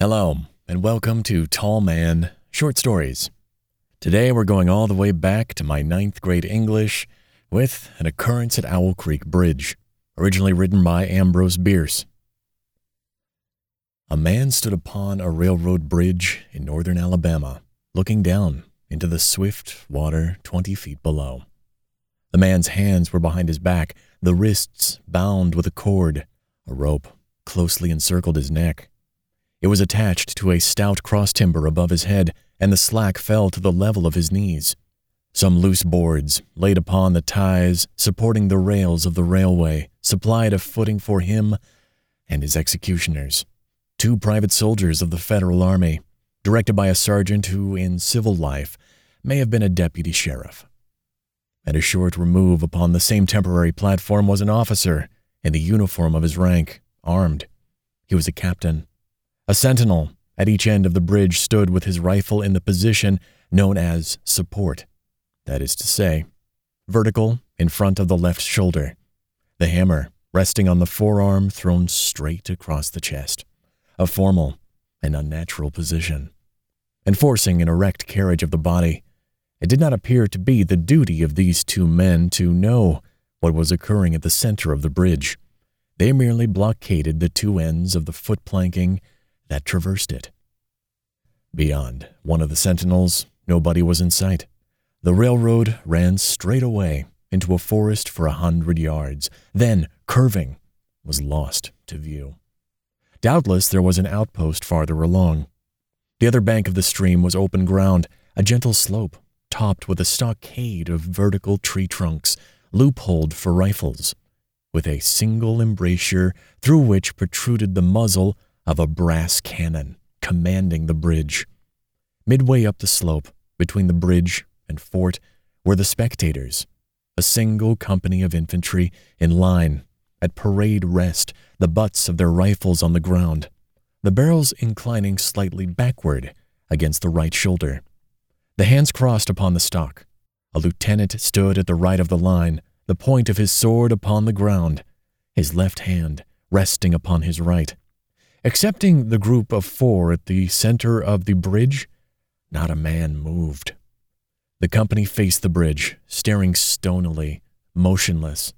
Hello, and welcome to Tall Man Short Stories. Today we're going all the way back to my ninth grade English with an occurrence at Owl Creek Bridge, originally written by Ambrose Bierce. A man stood upon a railroad bridge in northern Alabama, looking down into the swift water 20 feet below. The man's hands were behind his back, the wrists bound with a cord. A rope closely encircled his neck. It was attached to a stout cross timber above his head, and the slack fell to the level of his knees. Some loose boards, laid upon the ties supporting the rails of the railway, supplied a footing for him and his executioners, two private soldiers of the Federal Army, directed by a sergeant who, in civil life, may have been a deputy sheriff. At a short remove upon the same temporary platform was an officer in the uniform of his rank, armed. He was a captain. A sentinel at each end of the bridge stood with his rifle in the position known as support. That is to say, vertical in front of the left shoulder, the hammer resting on the forearm thrown straight across the chest, a formal and unnatural position. Enforcing an erect carriage of the body, it did not appear to be the duty of these two men to know what was occurring at the center of the bridge. They merely blockaded the two ends of the foot planking that traversed it. Beyond one of the sentinels, nobody was in sight. The railroad ran straight away into a forest for a hundred yards, then, curving, was lost to view. Doubtless there was an outpost farther along. The other bank of the stream was open ground, a gentle slope, topped with a stockade of vertical tree trunks, loopholed for rifles, with a single embrasure through which protruded the muzzle of a brass cannon commanding the bridge. Midway up the slope, between the bridge and fort, were the spectators, a single company of infantry in line, at parade rest, the butts of their rifles on the ground, the barrels inclining slightly backward against the right shoulder. The hands crossed upon the stock. A lieutenant stood at the right of the line, the point of his sword upon the ground, his left hand resting upon his right. Excepting the group of four at the center of the bridge, not a man moved. The company faced the bridge, staring stonily, motionless.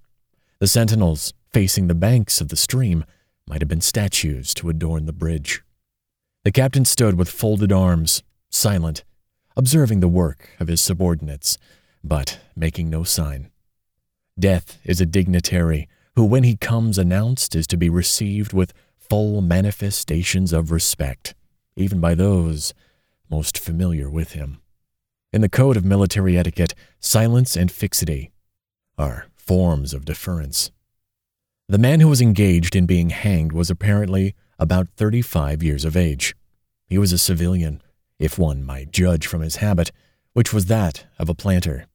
The sentinels, facing the banks of the stream, might have been statues to adorn the bridge. The captain stood with folded arms, silent, observing the work of his subordinates, but making no sign. Death is a dignitary who, when he comes announced, is to be received with full manifestations of respect, even by those most familiar with him. In the code of military etiquette, silence and fixity are forms of deference. The man who was engaged in being hanged was apparently about 35 years of age. He was a civilian, if one might judge from his habit, which was that of a planter.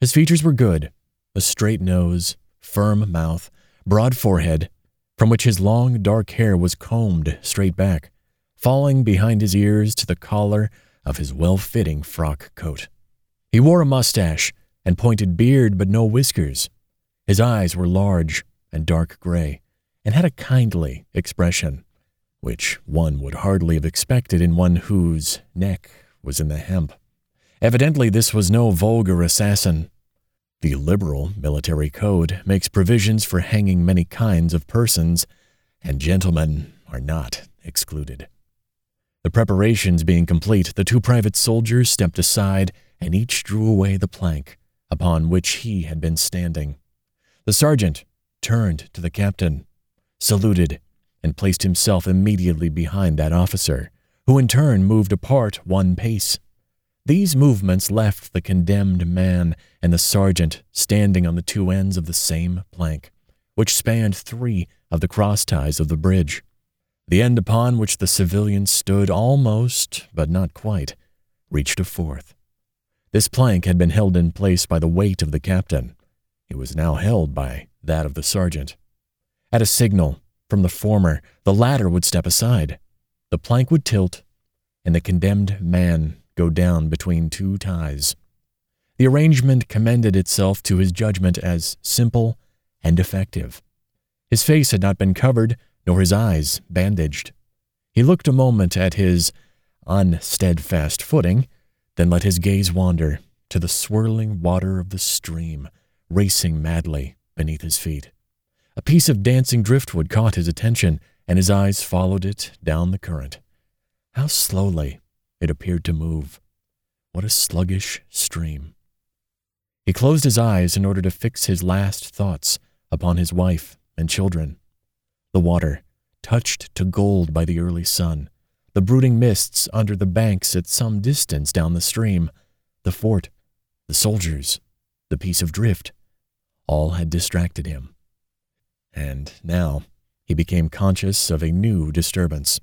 His features were good a straight nose, firm mouth, broad forehead, from which his long dark hair was combed straight back, falling behind his ears to the collar of his well fitting frock coat. He wore a mustache and pointed beard, but no whiskers. His eyes were large and dark gray, and had a kindly expression, which one would hardly have expected in one whose neck was in the hemp. Evidently, this was no vulgar assassin, the liberal military code makes provisions for hanging many kinds of persons, and gentlemen are not excluded. The preparations being complete, the two private soldiers stepped aside and each drew away the plank upon which he had been standing. The sergeant turned to the captain, saluted, and placed himself immediately behind that officer, who in turn moved apart one pace. These movements left the condemned man and the sergeant standing on the two ends of the same plank, which spanned three of the cross ties of the bridge. The end upon which the civilian stood almost, but not quite, reached a fourth. This plank had been held in place by the weight of the captain. It was now held by that of the sergeant. At a signal from the former, the latter would step aside. The plank would tilt, and the condemned man go down between two ties. The arrangement commended itself to his judgment as simple and effective. His face had not been covered, nor his eyes bandaged. He looked a moment at his unsteadfast footing, then let his gaze wander to the swirling water of the stream, racing madly beneath his feet. A piece of dancing driftwood caught his attention, and his eyes followed it down the current. How slowly it appeared to move. What a sluggish stream. He closed his eyes in order to fix his last thoughts upon his wife and children. The water, touched to gold by the early sun, the brooding mists under the banks at some distance down the stream, the fort, the soldiers, the piece of drift, all had distracted him. And now he became conscious of a new disturbance.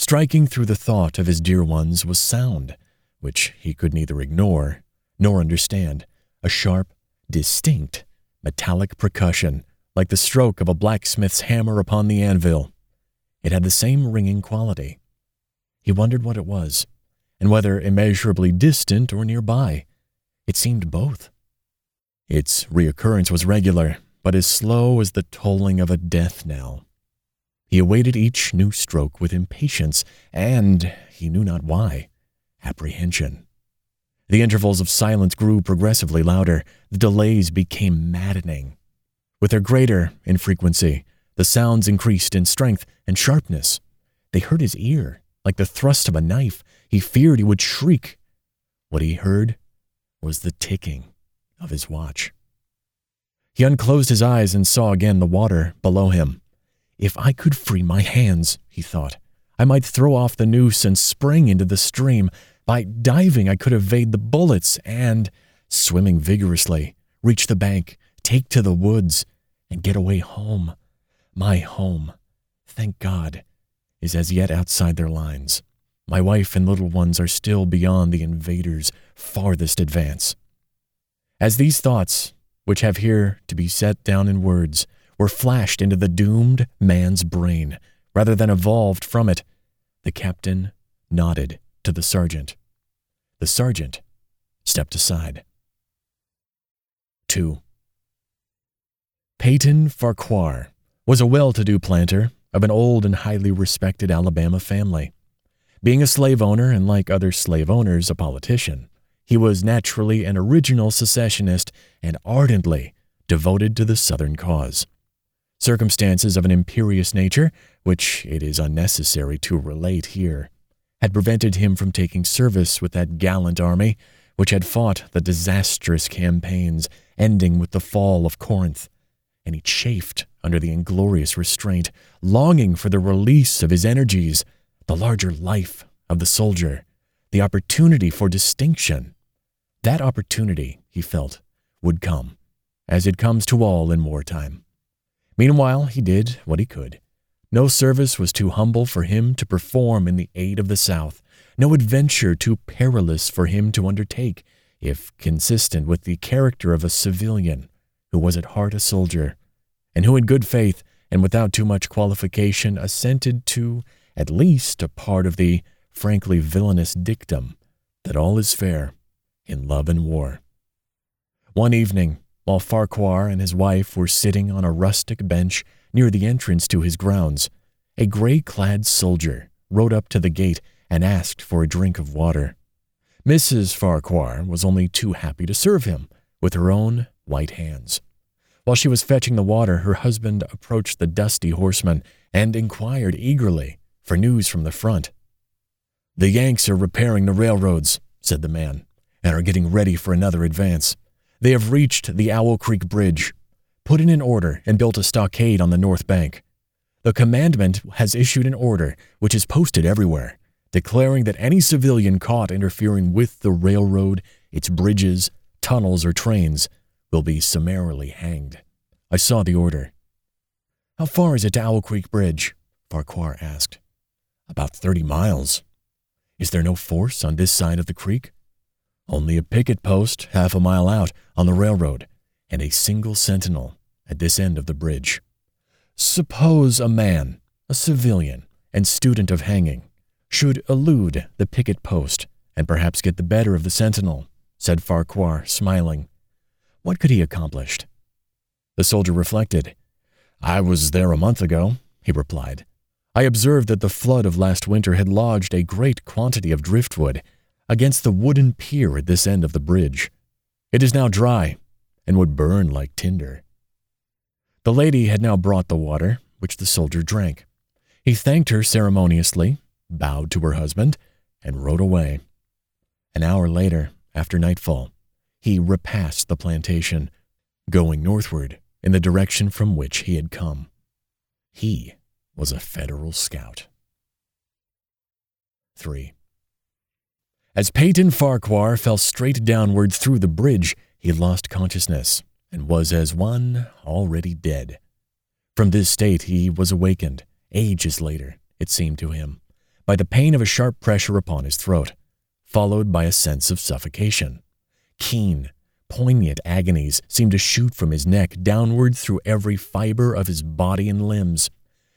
Striking through the thought of his dear ones was sound, which he could neither ignore nor understand, a sharp, distinct, metallic percussion like the stroke of a blacksmith's hammer upon the anvil. It had the same ringing quality. He wondered what it was, and whether immeasurably distant or nearby. It seemed both. Its reoccurrence was regular, but as slow as the tolling of a death knell. He awaited each new stroke with impatience and, he knew not why, apprehension. The intervals of silence grew progressively louder. The delays became maddening. With their greater infrequency, the sounds increased in strength and sharpness. They hurt his ear, like the thrust of a knife. He feared he would shriek. What he heard was the ticking of his watch. He unclosed his eyes and saw again the water below him. If I could free my hands, he thought, I might throw off the noose and spring into the stream. By diving, I could evade the bullets and, swimming vigorously, reach the bank take to the woods and get away home. My home, thank God, is as yet outside their lines. My wife and little ones are still beyond the invaders' farthest advance. As these thoughts, which have here to be set down in words, were flashed into the doomed man's brain, rather than evolved from it, the captain nodded to the sergeant. The sergeant stepped aside. 2. Peyton Farquhar was a well to do planter of an old and highly respected Alabama family. Being a slave owner and, like other slave owners, a politician, he was naturally an original secessionist and ardently devoted to the Southern cause. Circumstances of an imperious nature, which it is unnecessary to relate here, had prevented him from taking service with that gallant army which had fought the disastrous campaigns ending with the fall of Corinth and he chafed under the inglorious restraint, longing for the release of his energies, the larger life of the soldier, the opportunity for distinction. That opportunity, he felt, would come, as it comes to all in wartime. Meanwhile, he did what he could. No service was too humble for him to perform in the aid of the South, no adventure too perilous for him to undertake, if consistent with the character of a civilian who was at heart a soldier, and who in good faith and without too much qualification assented to at least a part of the frankly villainous dictum that all is fair in love and war. One evening, while Farquhar and his wife were sitting on a rustic bench near the entrance to his grounds, a gray clad soldier rode up to the gate and asked for a drink of water. Mrs. Farquhar was only too happy to serve him with her own white hands. While she was fetching the water, her husband approached the dusty horseman and inquired eagerly for news from the front. The Yanks are repairing the railroads, said the man, and are getting ready for another advance. They have reached the Owl Creek Bridge, put in an order, and built a stockade on the north bank. The commandant has issued an order, which is posted everywhere, declaring that any civilian caught interfering with the railroad, its bridges, tunnels, or trains will be summarily hanged. I saw the order. How far is it to Owl Creek Bridge? Farquhar asked. About thirty miles. Is there no force on this side of the creek? Only a picket post half a mile out on the railroad, and a single sentinel at this end of the bridge. Suppose a man, a civilian, and student of hanging, should elude the picket post and perhaps get the better of the sentinel, said Farquhar, smiling. What could he accomplish? The soldier reflected. I was there a month ago, he replied. I observed that the flood of last winter had lodged a great quantity of driftwood against the wooden pier at this end of the bridge. It is now dry and would burn like tinder. The lady had now brought the water, which the soldier drank. He thanked her ceremoniously, bowed to her husband, and rode away. An hour later, after nightfall, he repassed the plantation, going northward in the direction from which he had come. He was a Federal scout. 3. As Peyton Farquhar fell straight downward through the bridge, he lost consciousness and was as one already dead. From this state he was awakened, ages later, it seemed to him, by the pain of a sharp pressure upon his throat, followed by a sense of suffocation. Keen, poignant agonies seemed to shoot from his neck downward through every fiber of his body and limbs.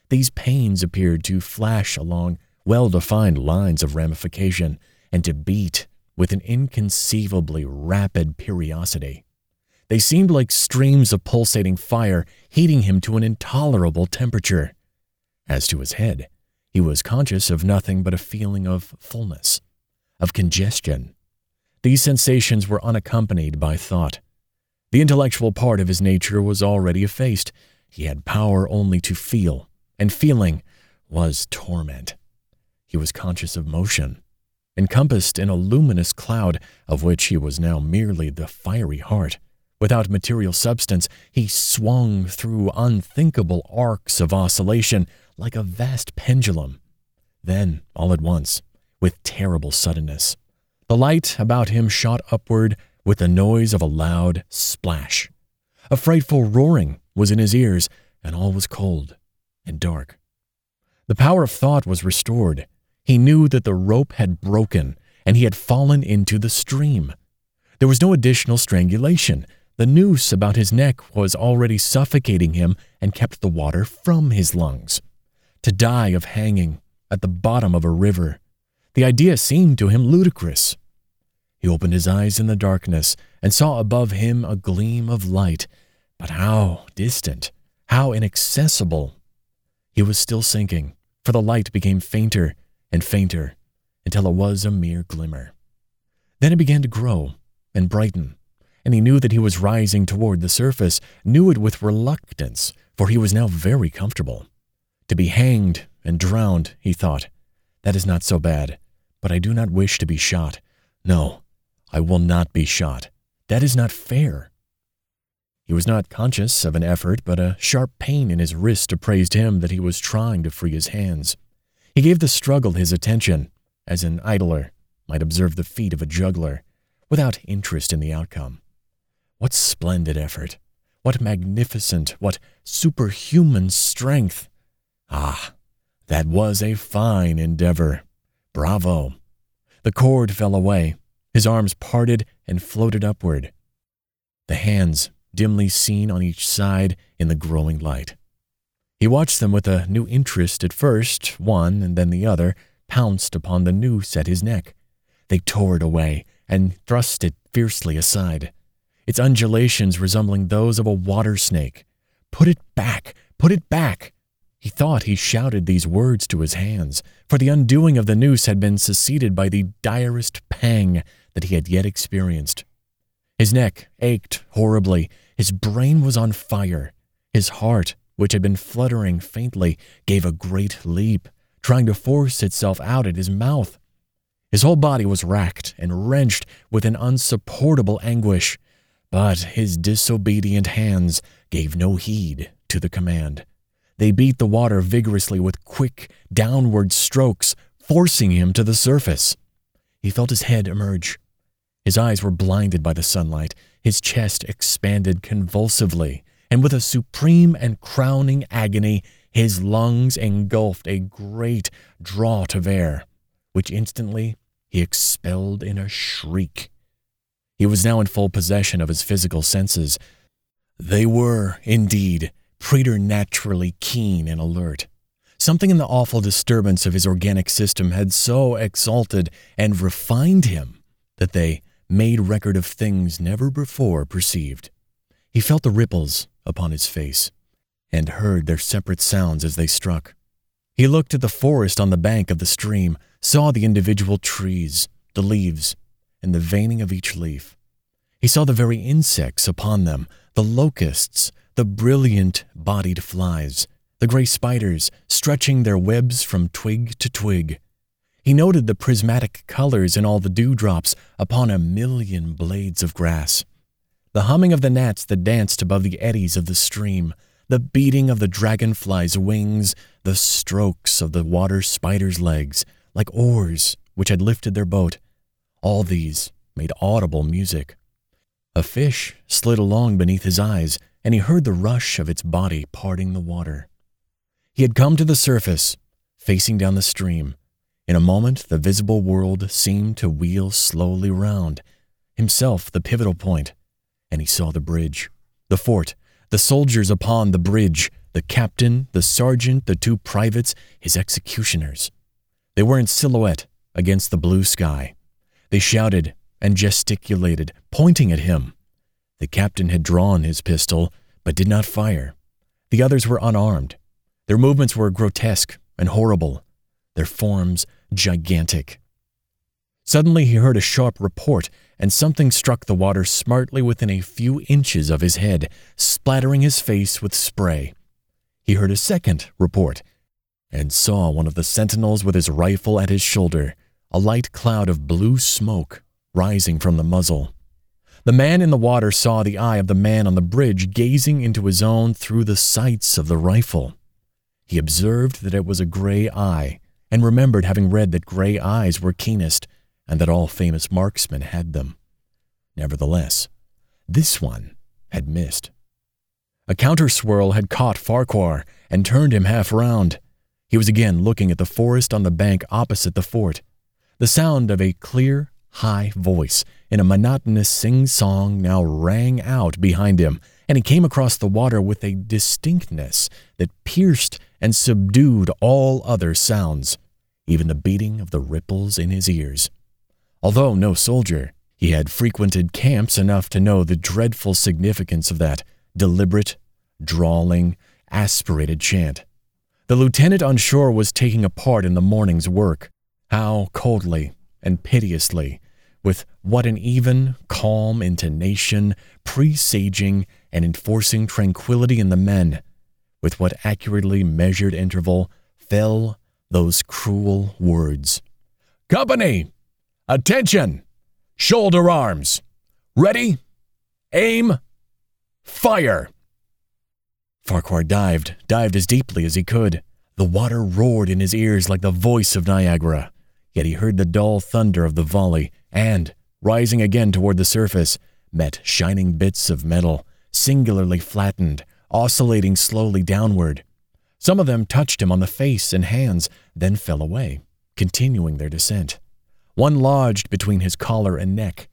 These pains appeared to flash along well defined lines of ramification and to beat with an inconceivably rapid periodicity. They seemed like streams of pulsating fire heating him to an intolerable temperature. As to his head, he was conscious of nothing but a feeling of fullness, of congestion. These sensations were unaccompanied by thought. The intellectual part of his nature was already effaced. He had power only to feel, and feeling was torment. He was conscious of motion, encompassed in a luminous cloud of which he was now merely the fiery heart. Without material substance, he swung through unthinkable arcs of oscillation like a vast pendulum. Then, all at once, with terrible suddenness, the light about him shot upward with the noise of a loud splash. A frightful roaring was in his ears, and all was cold and dark. The power of thought was restored. He knew that the rope had broken, and he had fallen into the stream. There was no additional strangulation. The noose about his neck was already suffocating him and kept the water from his lungs. To die of hanging at the bottom of a river. The idea seemed to him ludicrous. He opened his eyes in the darkness and saw above him a gleam of light, but how distant, how inaccessible. He was still sinking, for the light became fainter and fainter until it was a mere glimmer. Then it began to grow and brighten and he knew that he was rising toward the surface, knew it with reluctance, for he was now very comfortable. To be hanged and drowned, he thought, that is not so bad, but I do not wish to be shot. No, I will not be shot. That is not fair. He was not conscious of an effort, but a sharp pain in his wrist appraised him that he was trying to free his hands. He gave the struggle his attention, as an idler might observe the feat of a juggler, without interest in the outcome. What splendid effort! What magnificent, what superhuman strength! Ah, that was a fine endeavor. Bravo! The cord fell away. His arms parted and floated upward. The hands, dimly seen on each side in the growing light. He watched them with a new interest at first. One and then the other pounced upon the noose at his neck. They tore it away and thrust it fiercely aside its undulations resembling those of a water snake. Put it back! Put it back! He thought he shouted these words to his hands, for the undoing of the noose had been succeeded by the direst pang that he had yet experienced. His neck ached horribly, his brain was on fire, his heart, which had been fluttering faintly, gave a great leap, trying to force itself out at his mouth. His whole body was racked and wrenched with an unsupportable anguish. But his disobedient hands gave no heed to the command. They beat the water vigorously with quick, downward strokes, forcing him to the surface. He felt his head emerge. His eyes were blinded by the sunlight. His chest expanded convulsively, and with a supreme and crowning agony, his lungs engulfed a great draught of air, which instantly he expelled in a shriek. He was now in full possession of his physical senses. They were, indeed, preternaturally keen and alert. Something in the awful disturbance of his organic system had so exalted and refined him that they made record of things never before perceived. He felt the ripples upon his face and heard their separate sounds as they struck. He looked at the forest on the bank of the stream, saw the individual trees, the leaves, and the veining of each leaf. He saw the very insects upon them, the locusts, the brilliant bodied flies, the gray spiders stretching their webs from twig to twig. He noted the prismatic colors in all the dewdrops upon a million blades of grass, the humming of the gnats that danced above the eddies of the stream, the beating of the dragonfly's wings, the strokes of the water spider's legs, like oars which had lifted their boat. All these made audible music. A fish slid along beneath his eyes, and he heard the rush of its body parting the water. He had come to the surface, facing down the stream. In a moment, the visible world seemed to wheel slowly round, himself the pivotal point, and he saw the bridge, the fort, the soldiers upon the bridge, the captain, the sergeant, the two privates, his executioners. They were in silhouette against the blue sky. They shouted and gesticulated, pointing at him. The captain had drawn his pistol, but did not fire. The others were unarmed. Their movements were grotesque and horrible, their forms gigantic. Suddenly he heard a sharp report, and something struck the water smartly within a few inches of his head, splattering his face with spray. He heard a second report, and saw one of the sentinels with his rifle at his shoulder, a light cloud of blue smoke rising from the muzzle. The man in the water saw the eye of the man on the bridge gazing into his own through the sights of the rifle. He observed that it was a gray eye, and remembered having read that gray eyes were keenest, and that all famous marksmen had them. Nevertheless, this one had missed. A counter swirl had caught Farquhar and turned him half round. He was again looking at the forest on the bank opposite the fort. The sound of a clear, high voice in a monotonous sing song now rang out behind him, and he came across the water with a distinctness that pierced and subdued all other sounds, even the beating of the ripples in his ears. Although no soldier, he had frequented camps enough to know the dreadful significance of that deliberate, drawling, aspirated chant. The lieutenant on shore was taking a part in the morning's work. How coldly and piteously, with what an even, calm intonation, presaging and enforcing tranquility in the men, with what accurately measured interval fell those cruel words Company! Attention! Shoulder arms! Ready? Aim! Fire! Farquhar dived, dived as deeply as he could. The water roared in his ears like the voice of Niagara, yet he heard the dull thunder of the volley and, rising again toward the surface, met shining bits of metal, singularly flattened, oscillating slowly downward. Some of them touched him on the face and hands, then fell away, continuing their descent. One lodged between his collar and neck.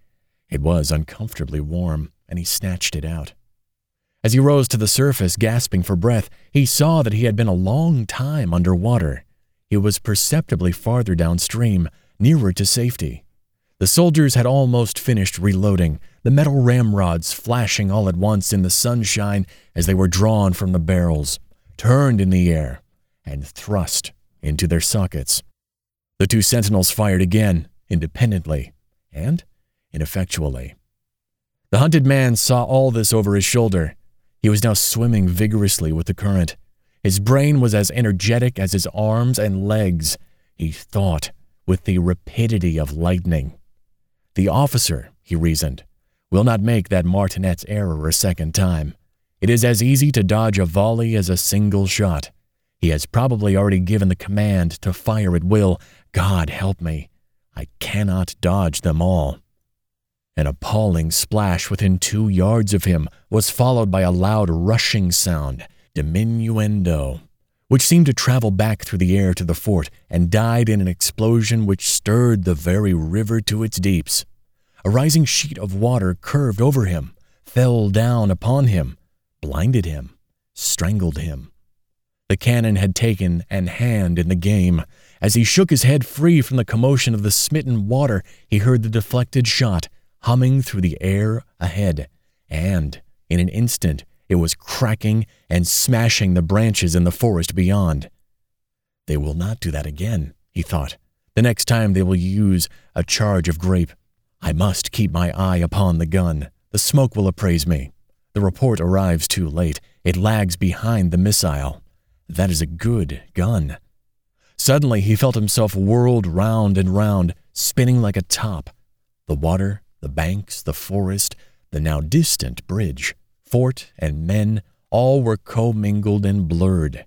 It was uncomfortably warm, and he snatched it out. As he rose to the surface, gasping for breath, he saw that he had been a long time under water. He was perceptibly farther downstream, nearer to safety. The soldiers had almost finished reloading, the metal ramrods flashing all at once in the sunshine as they were drawn from the barrels, turned in the air, and thrust into their sockets. The two sentinels fired again, independently and ineffectually. The hunted man saw all this over his shoulder. He was now swimming vigorously with the current. His brain was as energetic as his arms and legs. He thought with the rapidity of lightning. The officer, he reasoned, will not make that martinet's error a second time. It is as easy to dodge a volley as a single shot. He has probably already given the command to fire at will. God help me. I cannot dodge them all. An appalling splash within two yards of him was followed by a loud rushing sound, diminuendo, which seemed to travel back through the air to the fort and died in an explosion which stirred the very river to its deeps. A rising sheet of water curved over him, fell down upon him, blinded him, strangled him. The cannon had taken an hand in the game. As he shook his head free from the commotion of the smitten water, he heard the deflected shot humming through the air ahead, and in an instant it was cracking and smashing the branches in the forest beyond. They will not do that again, he thought. The next time they will use a charge of grape. I must keep my eye upon the gun. The smoke will appraise me. The report arrives too late. It lags behind the missile. That is a good gun. Suddenly he felt himself whirled round and round, spinning like a top. The water, the banks, the forest, the now distant bridge, fort, and men all were commingled and blurred.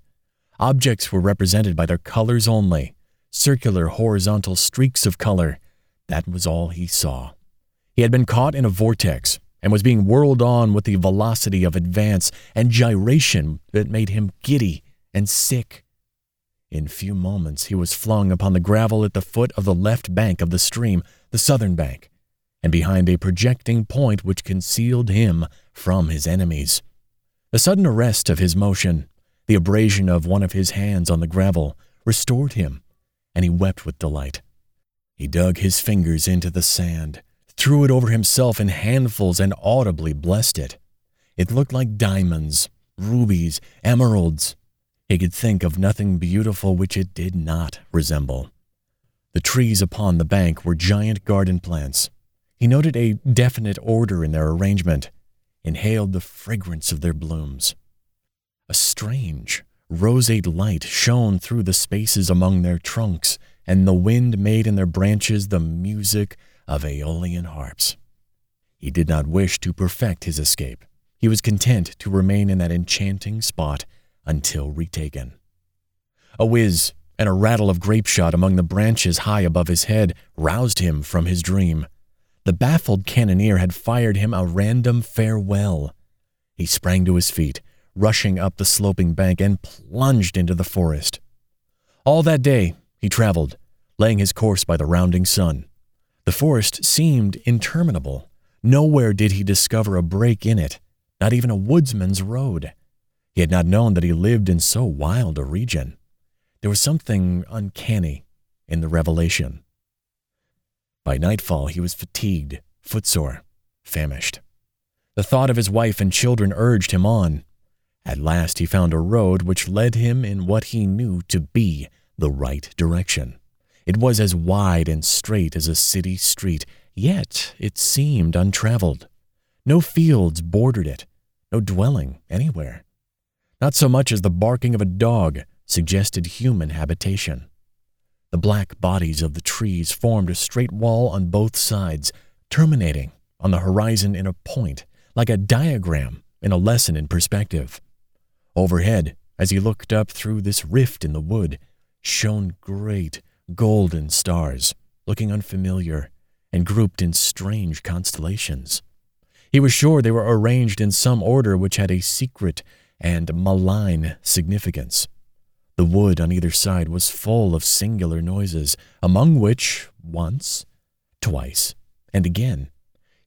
Objects were represented by their colors only, circular horizontal streaks of color. That was all he saw. He had been caught in a vortex and was being whirled on with the velocity of advance and gyration that made him giddy and sick. In few moments he was flung upon the gravel at the foot of the left bank of the stream, the southern bank, and behind a projecting point which concealed him from his enemies. The sudden arrest of his motion, the abrasion of one of his hands on the gravel, restored him, and he wept with delight. He dug his fingers into the sand, threw it over himself in handfuls, and audibly blessed it. It looked like diamonds, rubies, emeralds. He could think of nothing beautiful which it did not resemble. The trees upon the bank were giant garden plants. He noted a definite order in their arrangement, inhaled the fragrance of their blooms. A strange, roseate light shone through the spaces among their trunks, and the wind made in their branches the music of aeolian harps. He did not wish to perfect his escape. He was content to remain in that enchanting spot until retaken. A whiz and a rattle of grape shot among the branches high above his head roused him from his dream. The baffled cannoneer had fired him a random farewell. He sprang to his feet, rushing up the sloping bank, and plunged into the forest. All that day he traveled, laying his course by the rounding sun. The forest seemed interminable. Nowhere did he discover a break in it, not even a woodsman's road. He had not known that he lived in so wild a region. There was something uncanny in the revelation. By nightfall, he was fatigued, footsore, famished. The thought of his wife and children urged him on. At last, he found a road which led him in what he knew to be the right direction. It was as wide and straight as a city street, yet it seemed untraveled. No fields bordered it, no dwelling anywhere. Not so much as the barking of a dog suggested human habitation. The black bodies of the trees formed a straight wall on both sides, terminating on the horizon in a point, like a diagram in a lesson in perspective. Overhead, as he looked up through this rift in the wood, shone great golden stars, looking unfamiliar and grouped in strange constellations. He was sure they were arranged in some order which had a secret and malign significance. The wood on either side was full of singular noises, among which, once, twice, and again,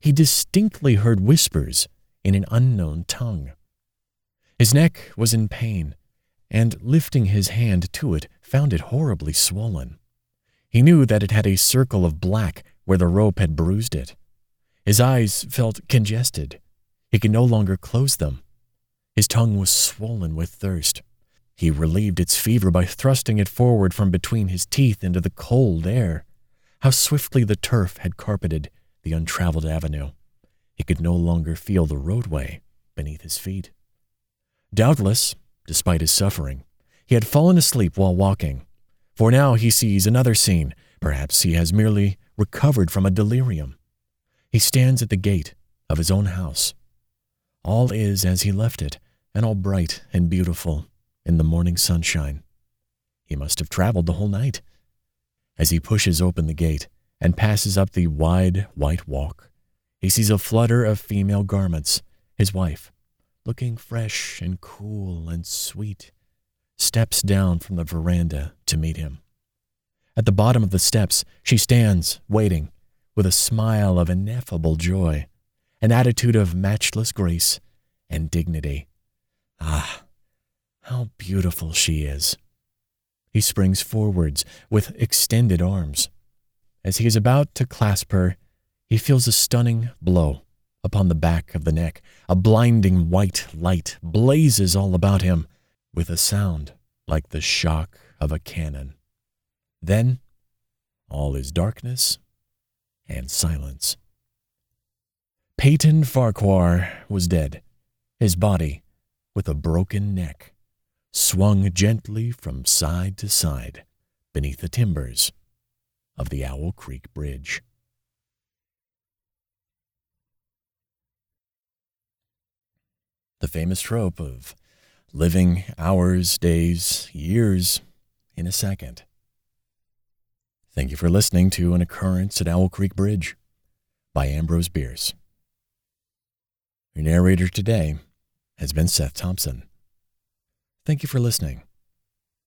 he distinctly heard whispers in an unknown tongue. His neck was in pain, and lifting his hand to it, found it horribly swollen. He knew that it had a circle of black where the rope had bruised it. His eyes felt congested. He could no longer close them. His tongue was swollen with thirst. He relieved its fever by thrusting it forward from between his teeth into the cold air. How swiftly the turf had carpeted the untraveled avenue. He could no longer feel the roadway beneath his feet. Doubtless, despite his suffering, he had fallen asleep while walking, for now he sees another scene. Perhaps he has merely recovered from a delirium. He stands at the gate of his own house. All is as he left it, and all bright and beautiful in the morning sunshine. He must have traveled the whole night. As he pushes open the gate and passes up the wide white walk, he sees a flutter of female garments. His wife, looking fresh and cool and sweet, steps down from the veranda to meet him. At the bottom of the steps, she stands, waiting, with a smile of ineffable joy, an attitude of matchless grace and dignity. Ah, how beautiful she is! He springs forwards with extended arms. As he is about to clasp her, he feels a stunning blow upon the back of the neck. A blinding white light blazes all about him with a sound like the shock of a cannon. Then all is darkness and silence. Peyton Farquhar was dead, his body, with a broken neck, swung gently from side to side beneath the timbers of the Owl Creek Bridge. The famous trope of living hours, days, years in a second. Thank you for listening to An Occurrence at Owl Creek Bridge by Ambrose Bierce. Your narrator today has been Seth Thompson. Thank you for listening.